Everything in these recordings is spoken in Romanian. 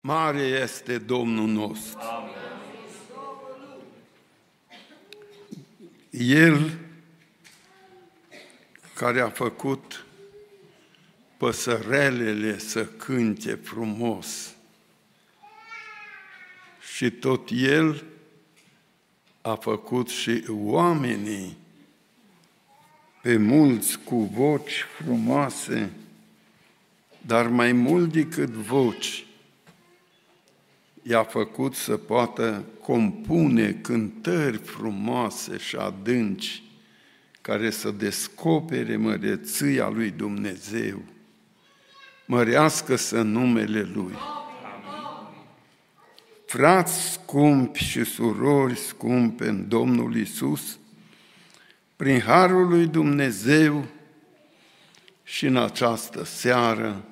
Mare este Domnul nostru. El care a făcut păsărelele să cânte frumos și tot El a făcut și oamenii pe mulți cu voci frumoase, dar mai mult decât voci, i-a făcut să poată compune cântări frumoase și adânci care să descopere măreția lui Dumnezeu. Mărească să numele Lui. Frați scumpi și surori scumpe în Domnul Isus, prin Harul lui Dumnezeu și în această seară,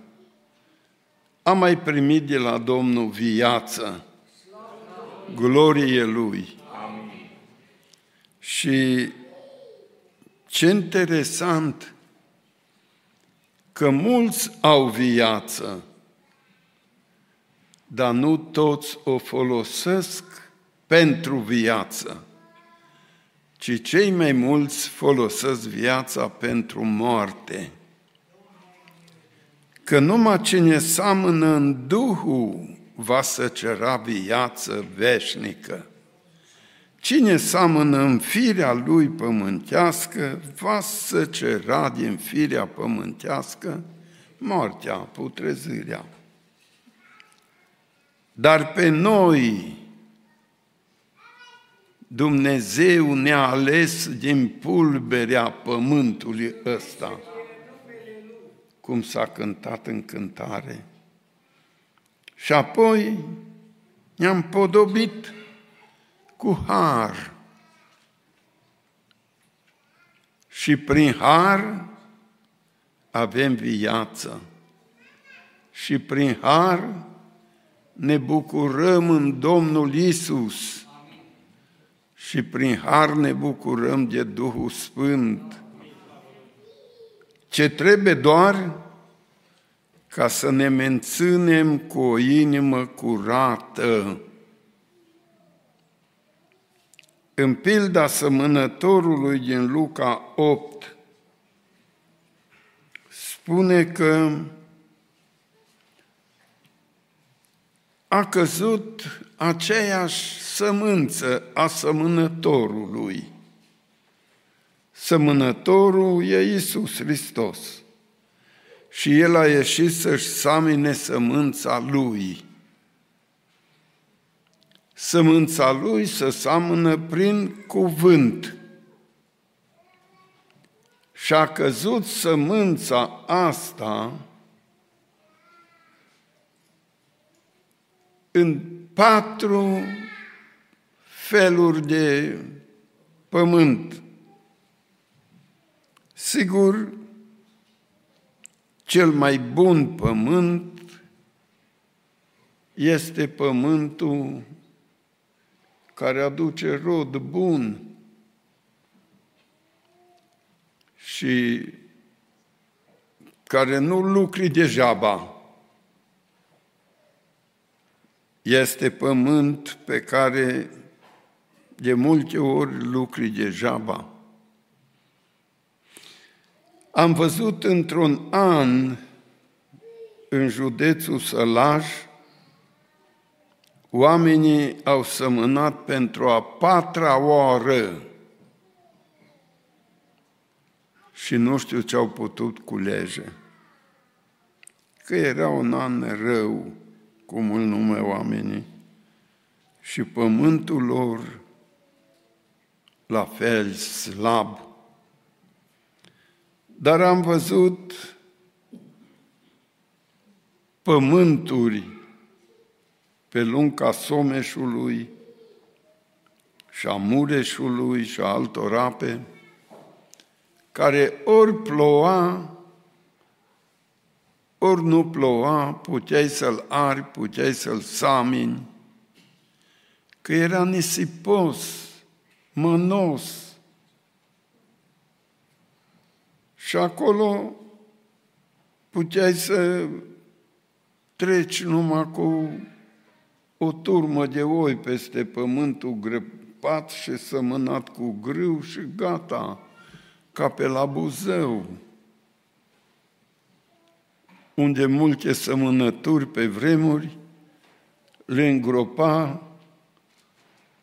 am mai primit de la Domnul viață, glorie Lui. Amin. Și ce interesant că mulți au viață, dar nu toți o folosesc pentru viață, ci cei mai mulți folosesc viața pentru moarte că numai cine seamănă în Duhul va să cera viață veșnică. Cine seamănă în firea lui pământească, va să cera din firea pământească moartea, putrezirea. Dar pe noi, Dumnezeu ne-a ales din pulberea pământului ăsta cum s-a cântat în cântare. Și apoi ne-am podobit cu har. Și prin har avem viață. Și prin har ne bucurăm în Domnul Isus. Și prin har ne bucurăm de Duhul Sfânt ce trebuie doar ca să ne menținem cu o inimă curată. În pilda sămânătorului din Luca 8 spune că a căzut aceeași sămânță a sămânătorului. Sămânătorul e Iisus Hristos. Și El a ieșit să-și samine sămânța Lui. Sămânța Lui să samână prin cuvânt. Și a căzut sămânța asta în patru feluri de pământ Sigur, cel mai bun pământ este pământul care aduce rod bun și care nu lucri degeaba. Este pământ pe care de multe ori lucri degeaba. Am văzut într-un an în județul Sălaj, oamenii au sămânat pentru a patra oară și nu știu ce au putut culege. Că era un an rău, cum îl nume oamenii, și pământul lor la fel slab dar am văzut pământuri pe lunga Someșului și a Mureșului și a altor ape, care ori ploua, ori nu ploua, puteai să-l ari, puteai să-l samini, că era nisipos, mănos, Și acolo puteai să treci numai cu o turmă de oi peste pământul grăpat și sămânat cu grâu și gata, ca pe la Buzău, unde multe sămânături pe vremuri le îngropa,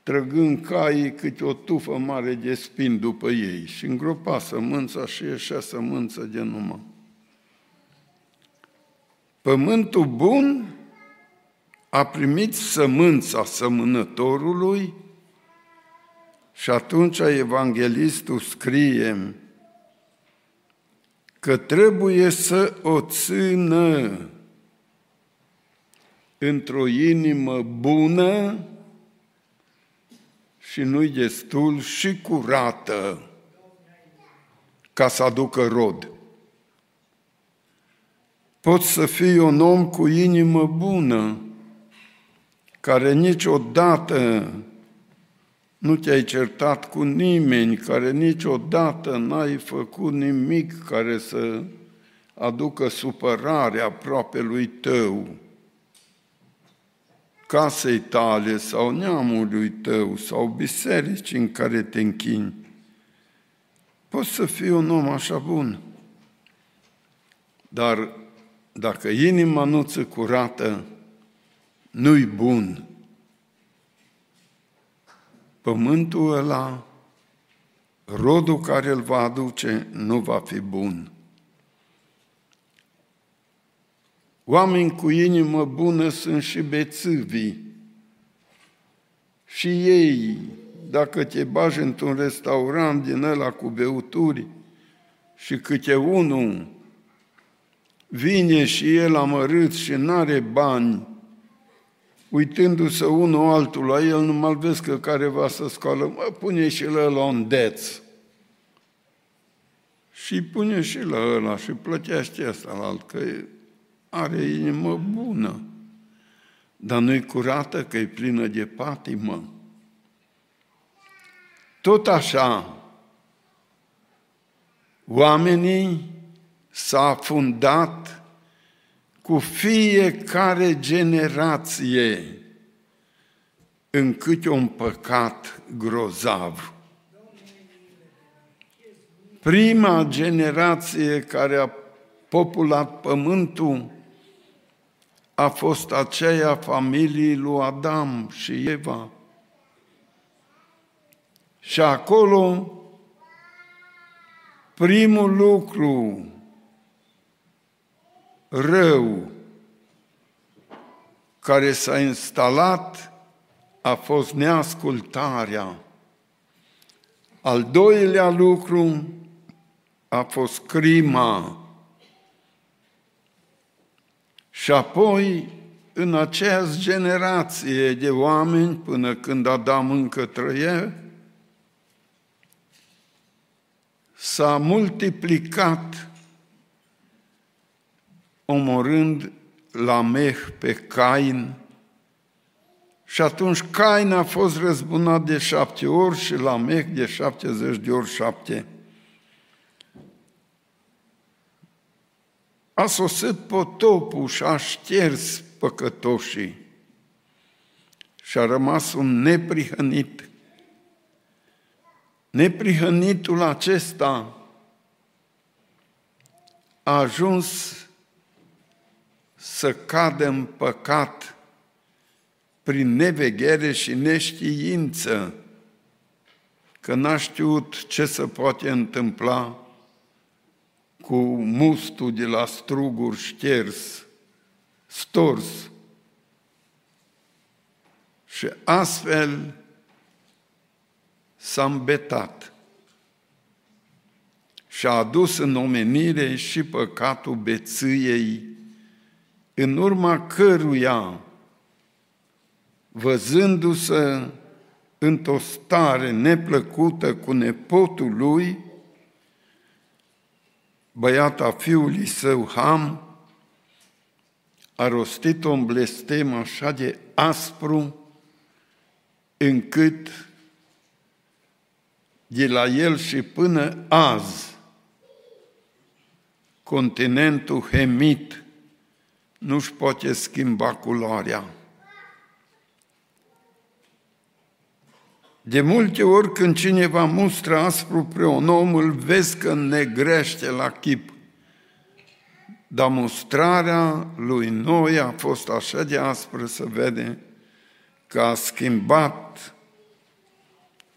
trăgând caii câte o tufă mare de spin după ei și îngropa sămânța și ieșea sămânță de numai. Pământul bun a primit sămânța sămânătorului și atunci evanghelistul scrie că trebuie să o țină într-o inimă bună și nu-i destul și curată ca să aducă rod. Poți să fii un om cu inimă bună, care niciodată nu te-ai certat cu nimeni, care niciodată n-ai făcut nimic care să aducă supărare aproape lui tău, casei tale sau neamului tău sau biserici în care te închini. Poți să fii un om așa bun, dar dacă inima nu ți curată, nu-i bun. Pământul ăla, rodul care îl va aduce, nu va fi bun. Oameni cu inimă bună sunt și bețâvii. Și ei, dacă te bagi într-un restaurant din ăla cu beuturi și câte unul vine și el amărât și n-are bani, uitându-se unul altul la el, nu mai vezi că careva să scoală, mă, pune și la ăla un deț. Și pune și la ăla și plătește asta la alt, că are inimă bună, dar nu-i curată că e plină de patimă. Tot așa, oamenii s-a fundat cu fiecare generație în câte un păcat grozav. Prima generație care a populat pământul a fost aceea familiei lui Adam și Eva. Și acolo primul lucru rău care s-a instalat a fost neascultarea. Al doilea lucru a fost crima. Și apoi, în aceeași generație de oameni, până când Adam încă trăia, s-a multiplicat omorând Lameh pe Cain, și atunci Cain a fost răzbunat de șapte ori și Lameh de șaptezeci de ori șapte. A sosit potopul și a șters păcătoșii și a rămas un neprihănit. Neprihănitul acesta a ajuns să cadă în păcat prin neveghere și neștiință, că n-a știut ce se poate întâmpla cu mustul de la struguri șters, stors. Și astfel s-a îmbetat și a adus în omenire și păcatul bețâiei în urma căruia, văzându-se într-o stare neplăcută cu nepotul lui, băiata fiului său Ham, a rostit un blestem așa de aspru, încât de la el și până azi, continentul hemit nu-și poate schimba culoarea. De multe ori când cineva mustră aspru pe un om, îl vezi că negrește la chip. Dar mustrarea lui Noi a fost așa de aspră să vede că a schimbat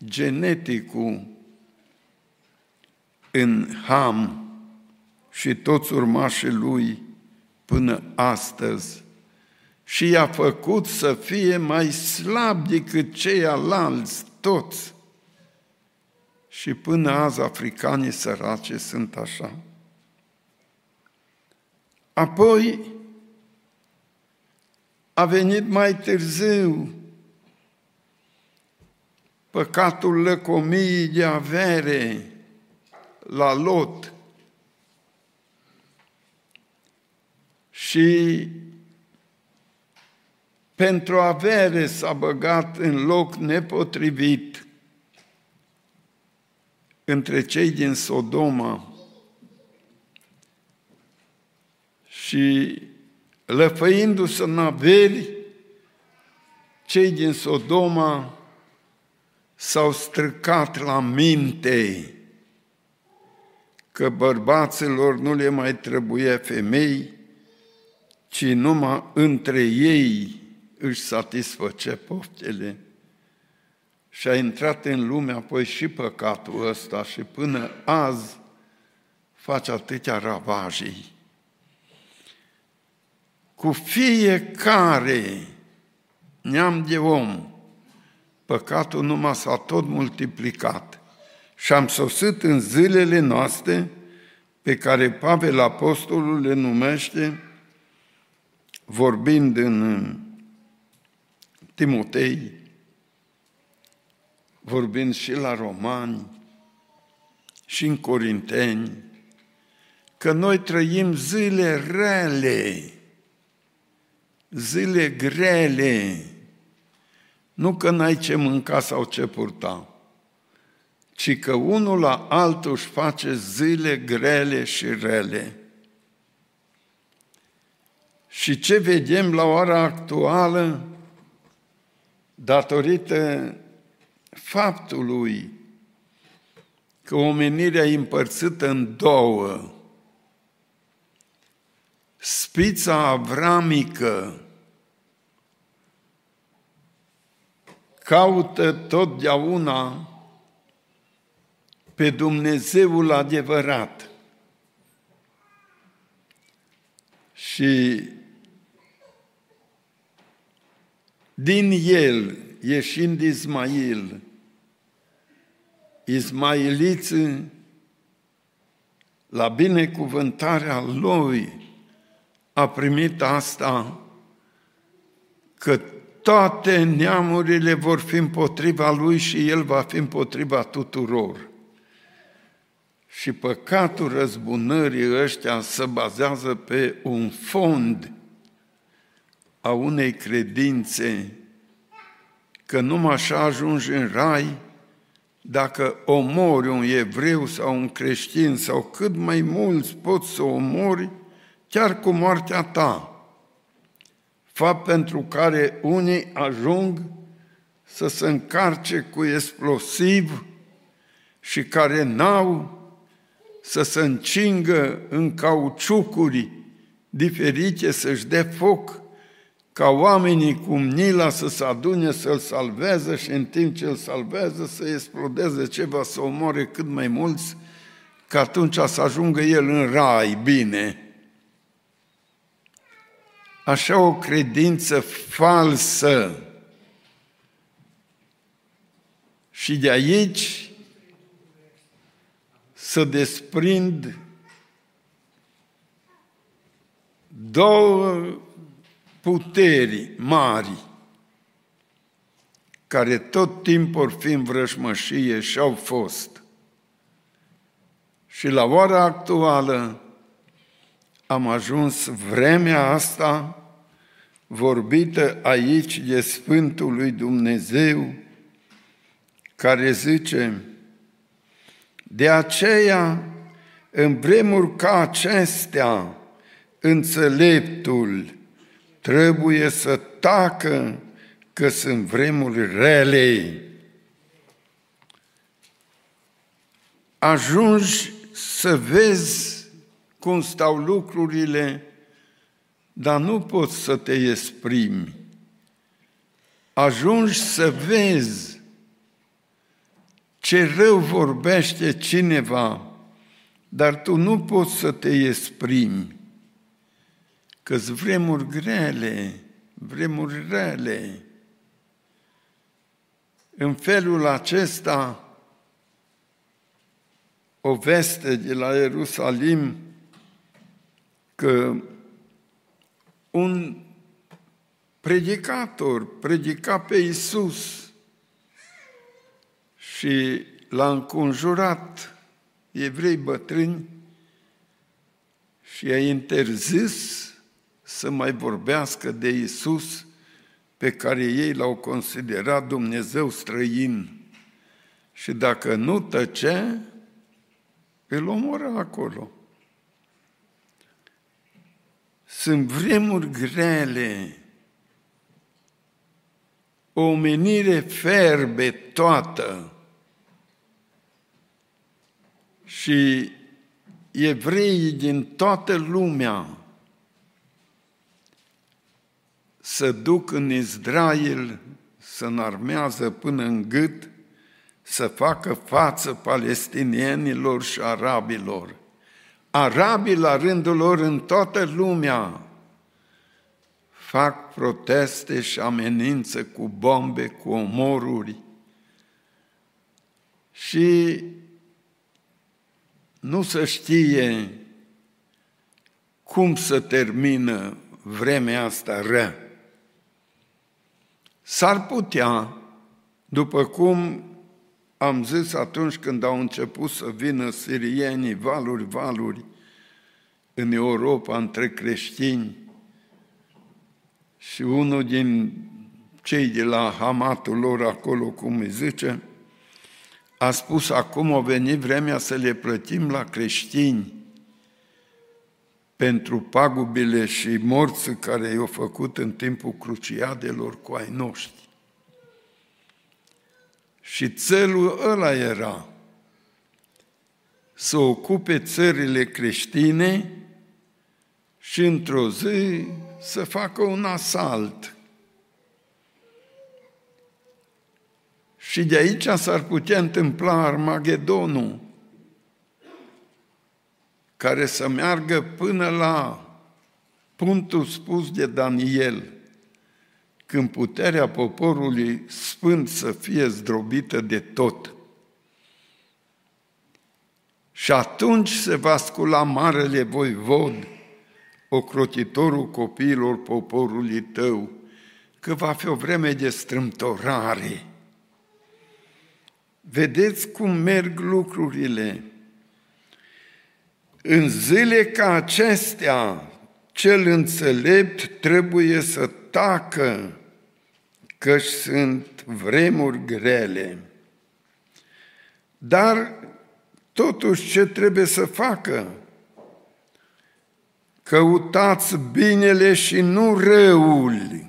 geneticul în Ham și toți urmașii lui până astăzi și i-a făcut să fie mai slab decât ceilalți toți. Și până azi africanii săraci sunt așa. Apoi a venit mai târziu păcatul lăcomiei de avere la Lot și pentru avere s-a băgat în loc nepotrivit. Între cei din Sodoma și lăfăindu-se în averi, cei din Sodoma s-au străcat la minte că bărbaților nu le mai trebuie femei, ci numai între ei își satisfăce poftele. Și a intrat în lume apoi și păcatul ăsta și până azi face atâtea ravajii. Cu fiecare neam de om, păcatul numai s-a tot multiplicat. Și am sosit în zilele noastre, pe care Pavel Apostolul le numește, vorbind în Timotei, vorbind și la romani, și în corinteni, că noi trăim zile rele, zile grele, nu că n-ai ce mânca sau ce purta, ci că unul la altul își face zile grele și rele. Și ce vedem la ora actuală, datorită faptului că omenirea e împărțită în două, spița avramică caută totdeauna pe Dumnezeul adevărat. Și din el, ieșind Ismail, Ismailiți, la binecuvântarea lui, a primit asta, că toate neamurile vor fi împotriva lui și el va fi împotriva tuturor. Și păcatul răzbunării ăștia se bazează pe un fond a unei credințe că numai așa ajungi în rai dacă omori un evreu sau un creștin sau cât mai mulți poți să omori chiar cu moartea ta. Fapt pentru care unii ajung să se încarce cu explosiv și care n-au să se încingă în cauciucuri diferite, să-și dea foc, ca oamenii cum Nila să se adune să-l salveze și în timp ce îl salvează să explodeze ceva, să omoare cât mai mulți, că atunci să ajungă el în rai, bine. Așa o credință falsă. Și de aici să desprind două puteri mari care tot timpul fi în vrăjmășie și au fost. Și la ora actuală am ajuns vremea asta vorbită aici de Sfântul lui Dumnezeu, care zice, de aceea, în vremuri ca acestea, înțeleptul trebuie să tacă că sunt vremuri rele. ajungi să vezi cum stau lucrurile, dar nu poți să te exprimi. Ajungi să vezi ce rău vorbește cineva, dar tu nu poți să te exprimi, că vremuri grele, vremuri rele. În felul acesta, o veste de la Ierusalim că un predicator predica pe Isus și l-a înconjurat evrei bătrâni și i-a interzis să mai vorbească de Isus pe care ei l-au considerat Dumnezeu străin. Și dacă nu tăcea, îl omoră acolo. Sunt vremuri grele, o omenire ferbe toată și evreii din toată lumea să duc în Israel, să înarmează până în gât, să facă față palestinienilor și arabilor. Arabii, la rândul lor, în toată lumea, fac proteste și amenință cu bombe, cu omoruri. Și nu se știe cum să termină vremea asta rea. S-ar putea, după cum am zis atunci când au început să vină sirienii, valuri, valuri, în Europa, între creștini, și unul din cei de la hamatul lor acolo, cum îi zice, a spus, acum a venit vremea să le plătim la creștini pentru pagubile și morți care i-au făcut în timpul cruciadelor cu ai noștri. Și țelul ăla era să ocupe țările creștine și într-o zi să facă un asalt. Și de aici s-ar putea întâmpla Armagedonul, care să meargă până la punctul spus de Daniel, când puterea poporului sfânt să fie zdrobită de tot. Și atunci se va scula marele voivod, ocrotitorul copiilor poporului tău, că va fi o vreme de strâmtorare. Vedeți cum merg lucrurile. În zile ca acestea, cel înțelept trebuie să tacă, că sunt vremuri grele. Dar totuși ce trebuie să facă? Căutați binele și nu răul.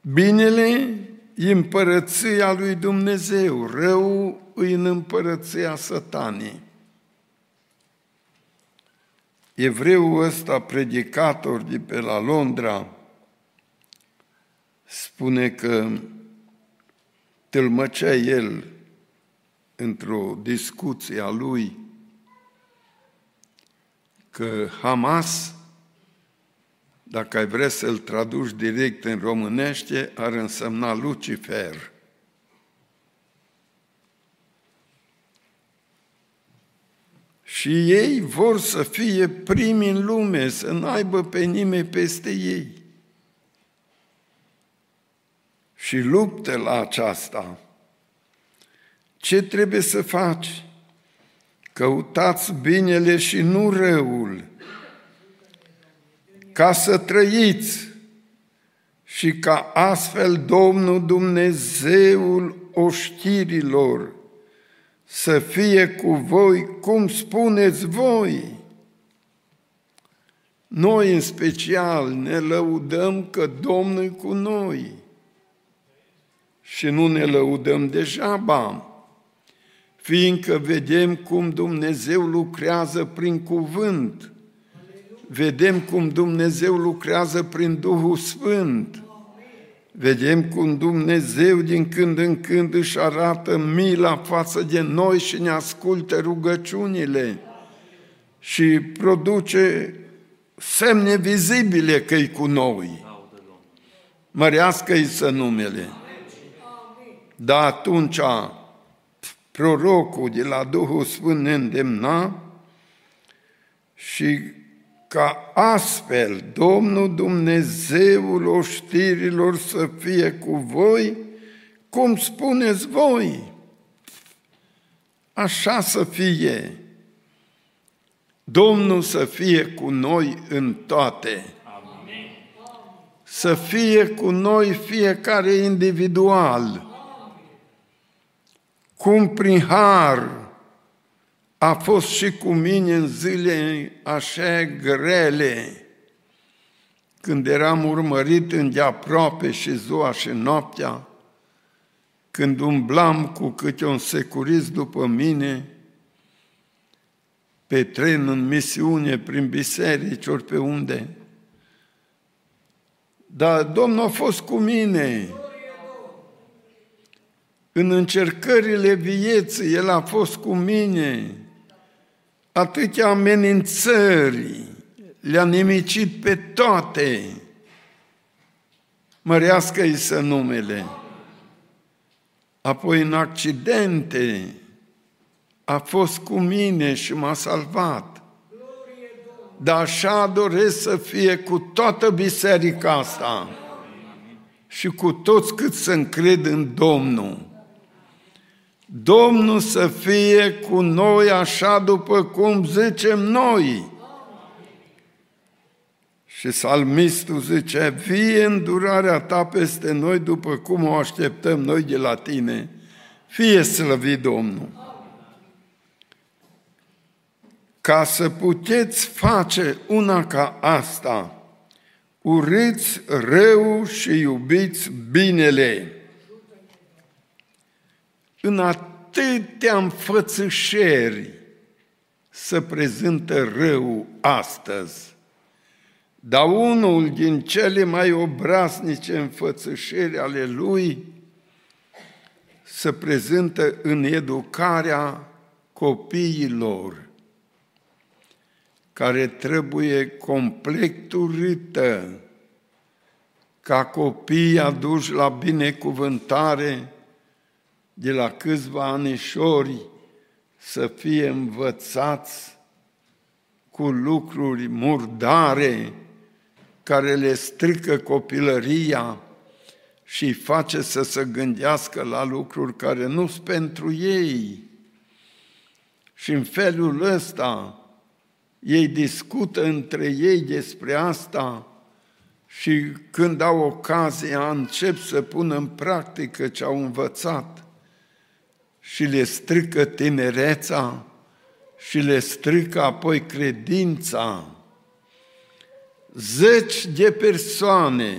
Binele e împărăția lui Dumnezeu, răul e în împărăția satanii. Evreul ăsta, predicator de pe la Londra, spune că tâlmăcea el într-o discuție a lui că Hamas, dacă ai vrea să-l traduci direct în românește, ar însemna Lucifer. Și ei vor să fie primi în lume, să n-aibă pe nimeni peste ei. Și luptă la aceasta. Ce trebuie să faci? Căutați binele și nu răul, ca să trăiți și ca astfel Domnul Dumnezeul oștirilor să fie cu voi cum spuneți voi. Noi în special ne lăudăm că Domnul e cu noi și nu ne lăudăm degeaba. fiindcă vedem cum Dumnezeu lucrează prin cuvânt, vedem cum Dumnezeu lucrează prin Duhul Sfânt, vedem cum Dumnezeu din când în când își arată mila față de noi și ne ascultă rugăciunile și produce semne vizibile că e cu noi. Mărească-i să numele. Dar atunci prorocul de la Duhul Sfânt ne îndemna și ca astfel Domnul Dumnezeul oștirilor să fie cu voi, cum spuneți voi. Așa să fie. Domnul să fie cu noi în toate. Să fie cu noi fiecare individual. Cum prin har a fost și cu mine în zile așa grele, când eram urmărit îndeaproape și ziua și noaptea, când umblam cu câte un securist după mine, pe tren, în misiune, prin biserici, ori pe unde. Dar Domnul a fost cu mine. În încercările vieții, El a fost cu mine. Atâtea amenințări, le-a nimicit pe toate. Mărească-i să numele. Apoi în accidente, a fost cu mine și m-a salvat. Dar așa doresc să fie cu toată biserica asta și cu toți cât să încred în Domnul. Domnul să fie cu noi așa după cum zicem noi. Și salmistul zice, fie îndurarea ta peste noi după cum o așteptăm noi de la tine, fie slăvit Domnul ca să puteți face una ca asta, urâți rău și iubiți binele. În atâtea înfățășeri să prezintă rău astăzi. Dar unul din cele mai obraznice înfățășeri ale lui se prezintă în educarea copiilor care trebuie complet turâtă ca copiii aduși la binecuvântare de la câțiva anișori să fie învățați cu lucruri murdare care le strică copilăria și face să se gândească la lucruri care nu sunt pentru ei. Și în felul ăsta ei discută între ei despre asta și când au ocazia încep să pună în practică ce au învățat și le strică tinereța și le strică apoi credința. Zeci de persoane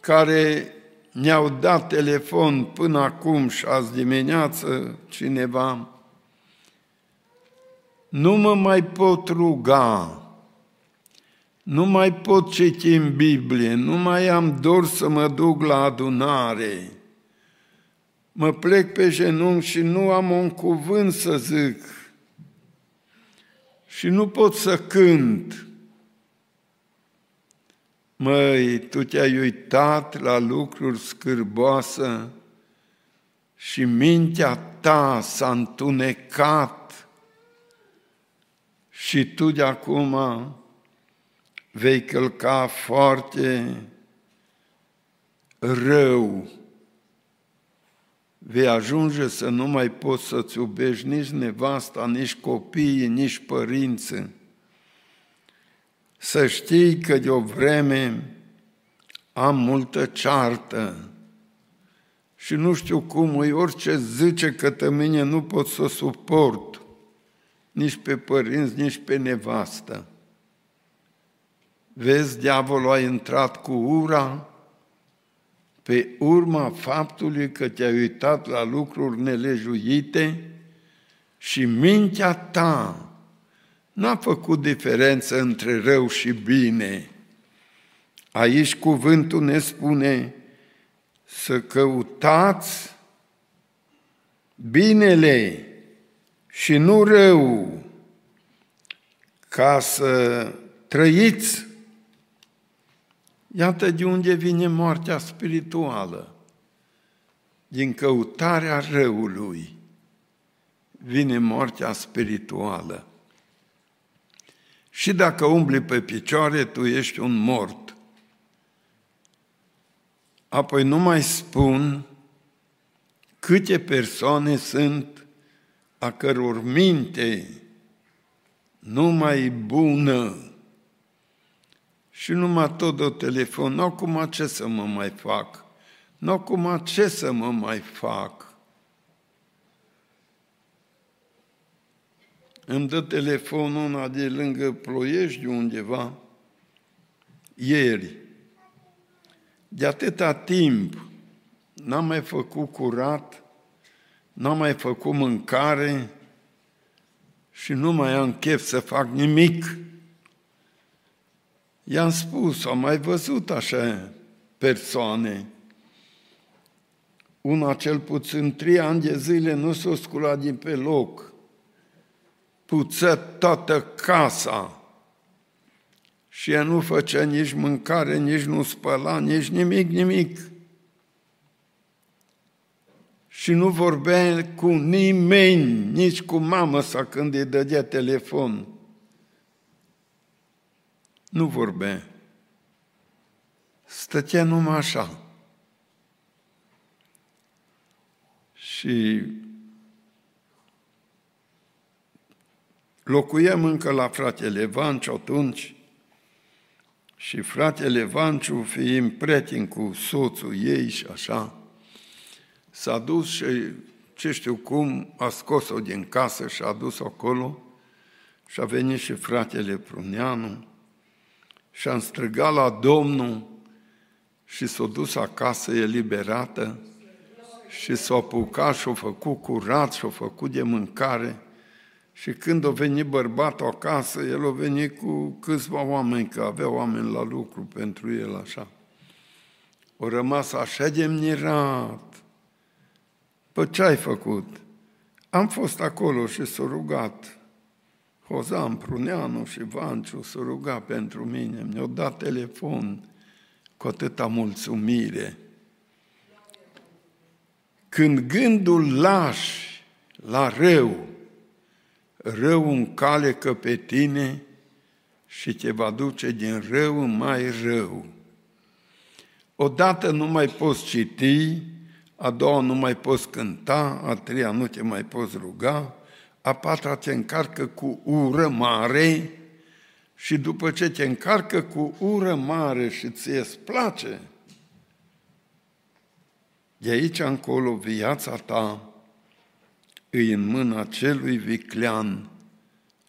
care ne-au dat telefon până acum și azi dimineață cineva, nu mă mai pot ruga, nu mai pot citi în Biblie, nu mai am dor să mă duc la adunare. Mă plec pe genunchi și nu am un cuvânt să zic. Și nu pot să cânt. Măi, tu te-ai uitat la lucruri scârboase și mintea ta s-a întunecat și tu de acum vei călca foarte rău. Vei ajunge să nu mai poți să-ți iubești nici nevasta, nici copiii, nici părinții. Să știi că de o vreme am multă ceartă și nu știu cum, e orice zice că mine nu pot să suport nici pe părinți, nici pe nevastă. Vezi, diavolul a intrat cu ura, pe urma faptului că te-ai uitat la lucruri nelejuite și mintea ta n-a făcut diferență între rău și bine. Aici cuvântul ne spune să căutați binele și nu rău, ca să trăiți. Iată de unde vine moartea spirituală. Din căutarea răului vine moartea spirituală. Și dacă umbli pe picioare, tu ești un mort. Apoi nu mai spun câte persoane sunt a căror minte nu mai bună și numai tot o telefon, nu acum ce să mă mai fac, nu acum ce să mă mai fac. Îmi dă telefonul una de lângă Ploiești, de undeva, ieri. De atâta timp n-am mai făcut curat, n-am mai făcut mâncare și nu mai am chef să fac nimic. I-am spus, am mai văzut așa persoane. Una cel puțin trei ani de zile nu s-o scula din pe loc. Puță toată casa. Și ea nu făcea nici mâncare, nici nu spăla, nici nimic, nimic și nu vorbea cu nimeni, nici cu mama sa când îi dădea telefon. Nu vorbea. Stătea numai așa. Și locuiam încă la fratele Vanciu atunci și fratele Vanciu fiind prieten cu soțul ei și așa, s-a dus și ce știu cum, a scos-o din casă și a dus-o acolo și a venit și fratele Pruneanu și a strigat la Domnul și s-a dus acasă eliberată și s-a apucat și-a făcut curat și-a făcut de mâncare și când a venit bărbatul acasă, el a venit cu câțiva oameni, că avea oameni la lucru pentru el așa. O rămas așa de mirat Păi ce ai făcut? Am fost acolo și s-a rugat. Hozan Pruneanu și Vanciu s-a rugat pentru mine. Mi-au dat telefon cu atâta mulțumire. Când gândul lași la rău, rău încalecă pe tine și te va duce din rău în mai rău. Odată nu mai poți citi, a doua nu mai poți cânta, a treia nu te mai poți ruga, a patra te încarcă cu ură mare și după ce te încarcă cu ură mare și ție îți place, de aici încolo viața ta îi în mâna celui viclean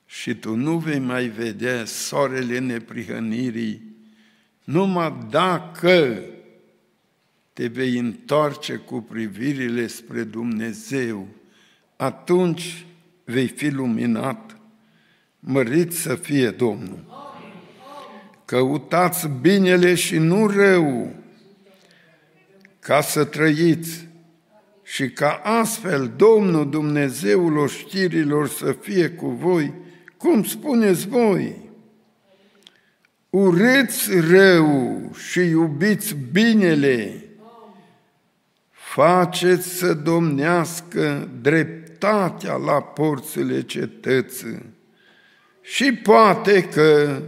și tu nu vei mai vedea soarele neprihănirii, numai dacă te vei întoarce cu privirile spre Dumnezeu, atunci vei fi luminat, mărit să fie Domnul. Căutați binele și nu rău, ca să trăiți și ca astfel Domnul Dumnezeul oștirilor să fie cu voi, cum spuneți voi. Urâți rău și iubiți binele, faceți să domnească dreptatea la porțile cetății. Și poate că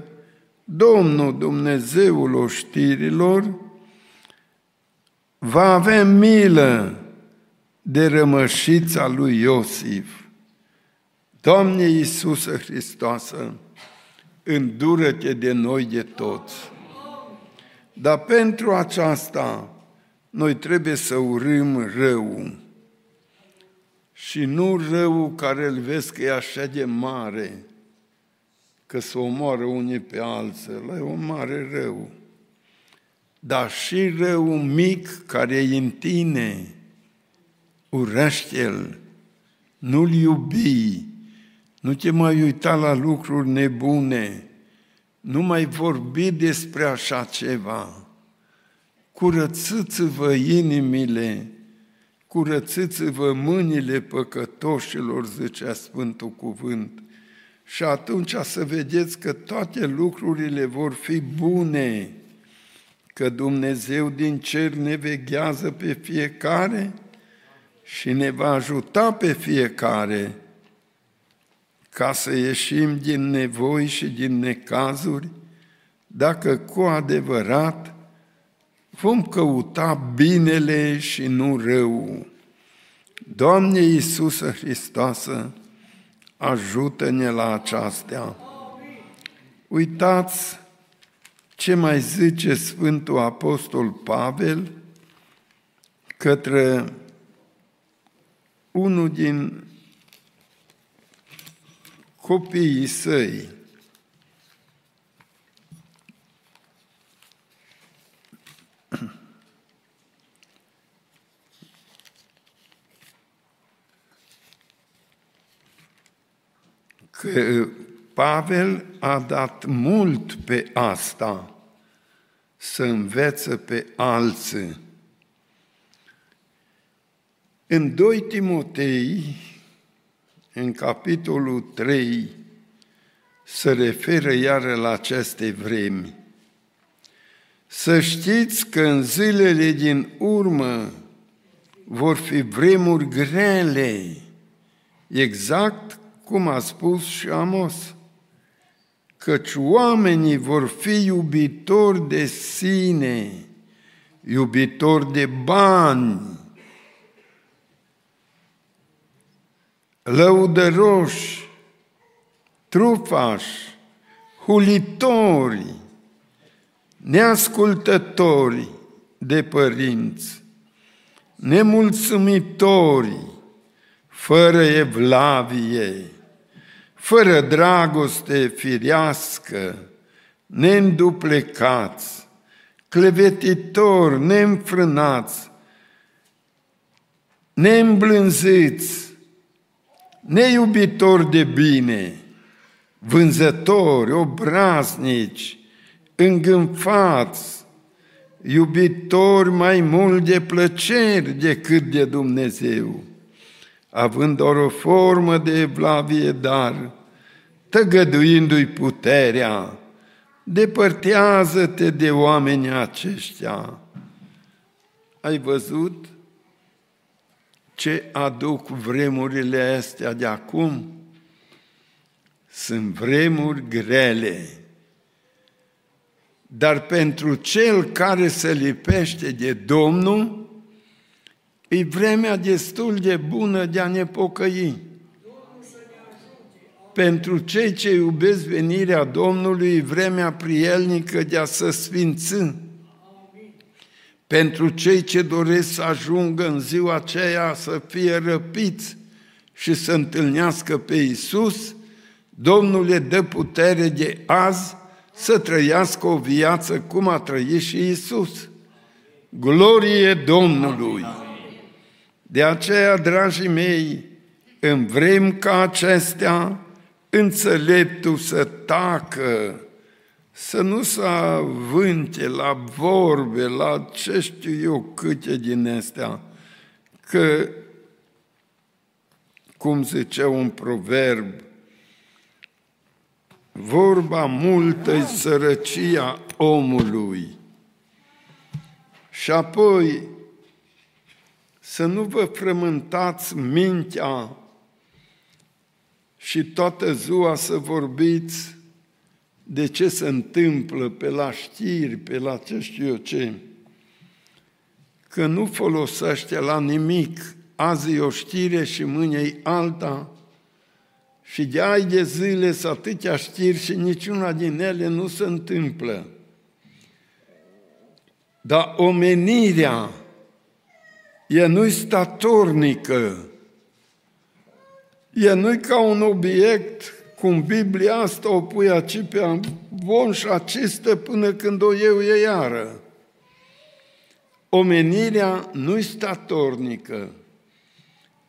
Domnul Dumnezeul oștirilor va avea milă de rămășița lui Iosif. Doamne Iisusă Hristoasă, îndură-te de noi de toți. Dar pentru aceasta, noi trebuie să urâm rău și nu rău care îl vezi că e așa de mare, că să omoară unii pe alții, la e o mare rău, dar și rău mic care e în tine, urăște-l, nu-l iubi, nu te mai uita la lucruri nebune, nu mai vorbi despre așa ceva. Curățiți-vă inimile, curățiți-vă mâinile păcătoșilor, zicea Sfântul Cuvânt, și atunci să vedeți că toate lucrurile vor fi bune, că Dumnezeu din cer ne veghează pe fiecare și ne va ajuta pe fiecare ca să ieșim din nevoi și din necazuri, dacă cu adevărat vom căuta binele și nu rău. Doamne Iisusă Hristoasă, ajută-ne la aceasta. Uitați ce mai zice Sfântul Apostol Pavel către unul din copiii săi. Că Pavel a dat mult pe asta, să învețe pe alții. În 2 Timotei, în capitolul 3, se referă iară la aceste vremi. Să știți că în zilele din urmă vor fi vremuri grele, exact cum a spus și Amos, căci oamenii vor fi iubitori de sine, iubitori de bani, lăudăroși, trufași, hulitori, neascultători de părinți, nemulțumitori, fără evlavie, fără dragoste firească, neînduplecați, clevetitori, neînfrânați, neîmblânziți, neiubitori de bine, vânzători, obraznici, îngânfați, iubitori mai mult de plăceri decât de Dumnezeu, având doar o formă de evlavie, dar tăgăduindu-i puterea, depărtează-te de oamenii aceștia. Ai văzut? ce aduc vremurile astea de acum? Sunt vremuri grele. Dar pentru cel care se lipește de Domnul, e vremea destul de bună de a ne pocăi. Pentru cei ce iubesc venirea Domnului, e vremea prielnică de a se sfinți pentru cei ce doresc să ajungă în ziua aceea să fie răpiți și să întâlnească pe Isus, Domnul le dă putere de azi să trăiască o viață cum a trăit și Isus. Glorie Domnului! De aceea, dragii mei, în vrem ca acestea, înțeleptul să tacă, să nu se avânte la vorbe, la ce știu eu câte din astea, că, cum zicea un proverb, vorba multă e sărăcia omului. Și apoi să nu vă frământați mintea și toată ziua să vorbiți de ce se întâmplă pe la știri, pe la ce știu eu ce, că nu folosește la nimic, azi e o știre și mâine e alta, și de ai de zile să atâtea știri și niciuna din ele nu se întâmplă. Dar omenirea e nu-i statornică, e nu ca un obiect cum Biblia asta o pui aici pe bon și acistă până când o iau e iară. Omenirea nu-i statornică,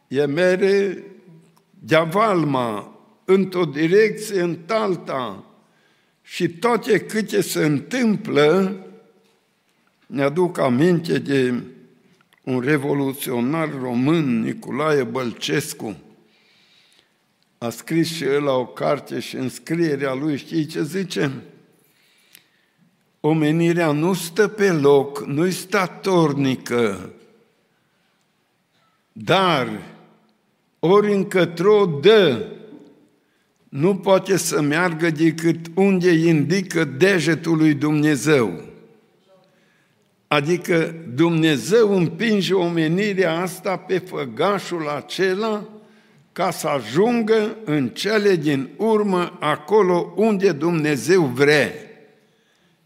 e mere de-avalma, într-o direcție, în alta, și toate câte se întâmplă, ne aduc aminte de un revoluționar român, Nicolae Bălcescu, a scris și el la o carte și în scrierea lui, știi ce zice? Omenirea nu stă pe loc, nu-i statornică, dar ori încătro dă, nu poate să meargă decât unde indică degetul lui Dumnezeu. Adică Dumnezeu împinge omenirea asta pe făgașul acela ca să ajungă în cele din urmă acolo unde Dumnezeu vrea.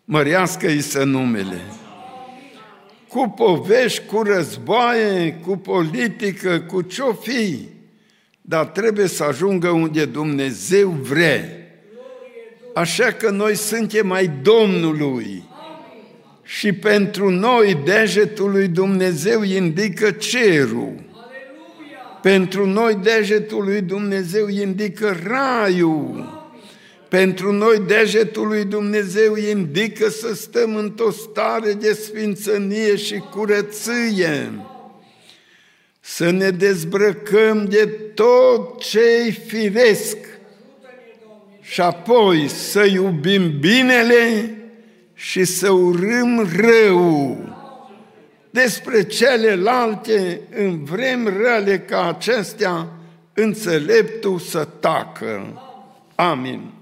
Mărească-i să numele. Cu povești, cu războaie, cu politică, cu ce-o fi, dar trebuie să ajungă unde Dumnezeu vrea. Așa că noi suntem mai Domnului. Și pentru noi degetul lui Dumnezeu indică cerul. Pentru noi degetul lui Dumnezeu indică raiul. Pentru noi degetul lui Dumnezeu indică să stăm într-o stare de sfințănie și curăție să ne dezbrăcăm de tot ce-i firesc și apoi să iubim binele și să urâm rău. Despre celelalte, în vrem rele ca acestea, înțeleptul să tacă. Amin.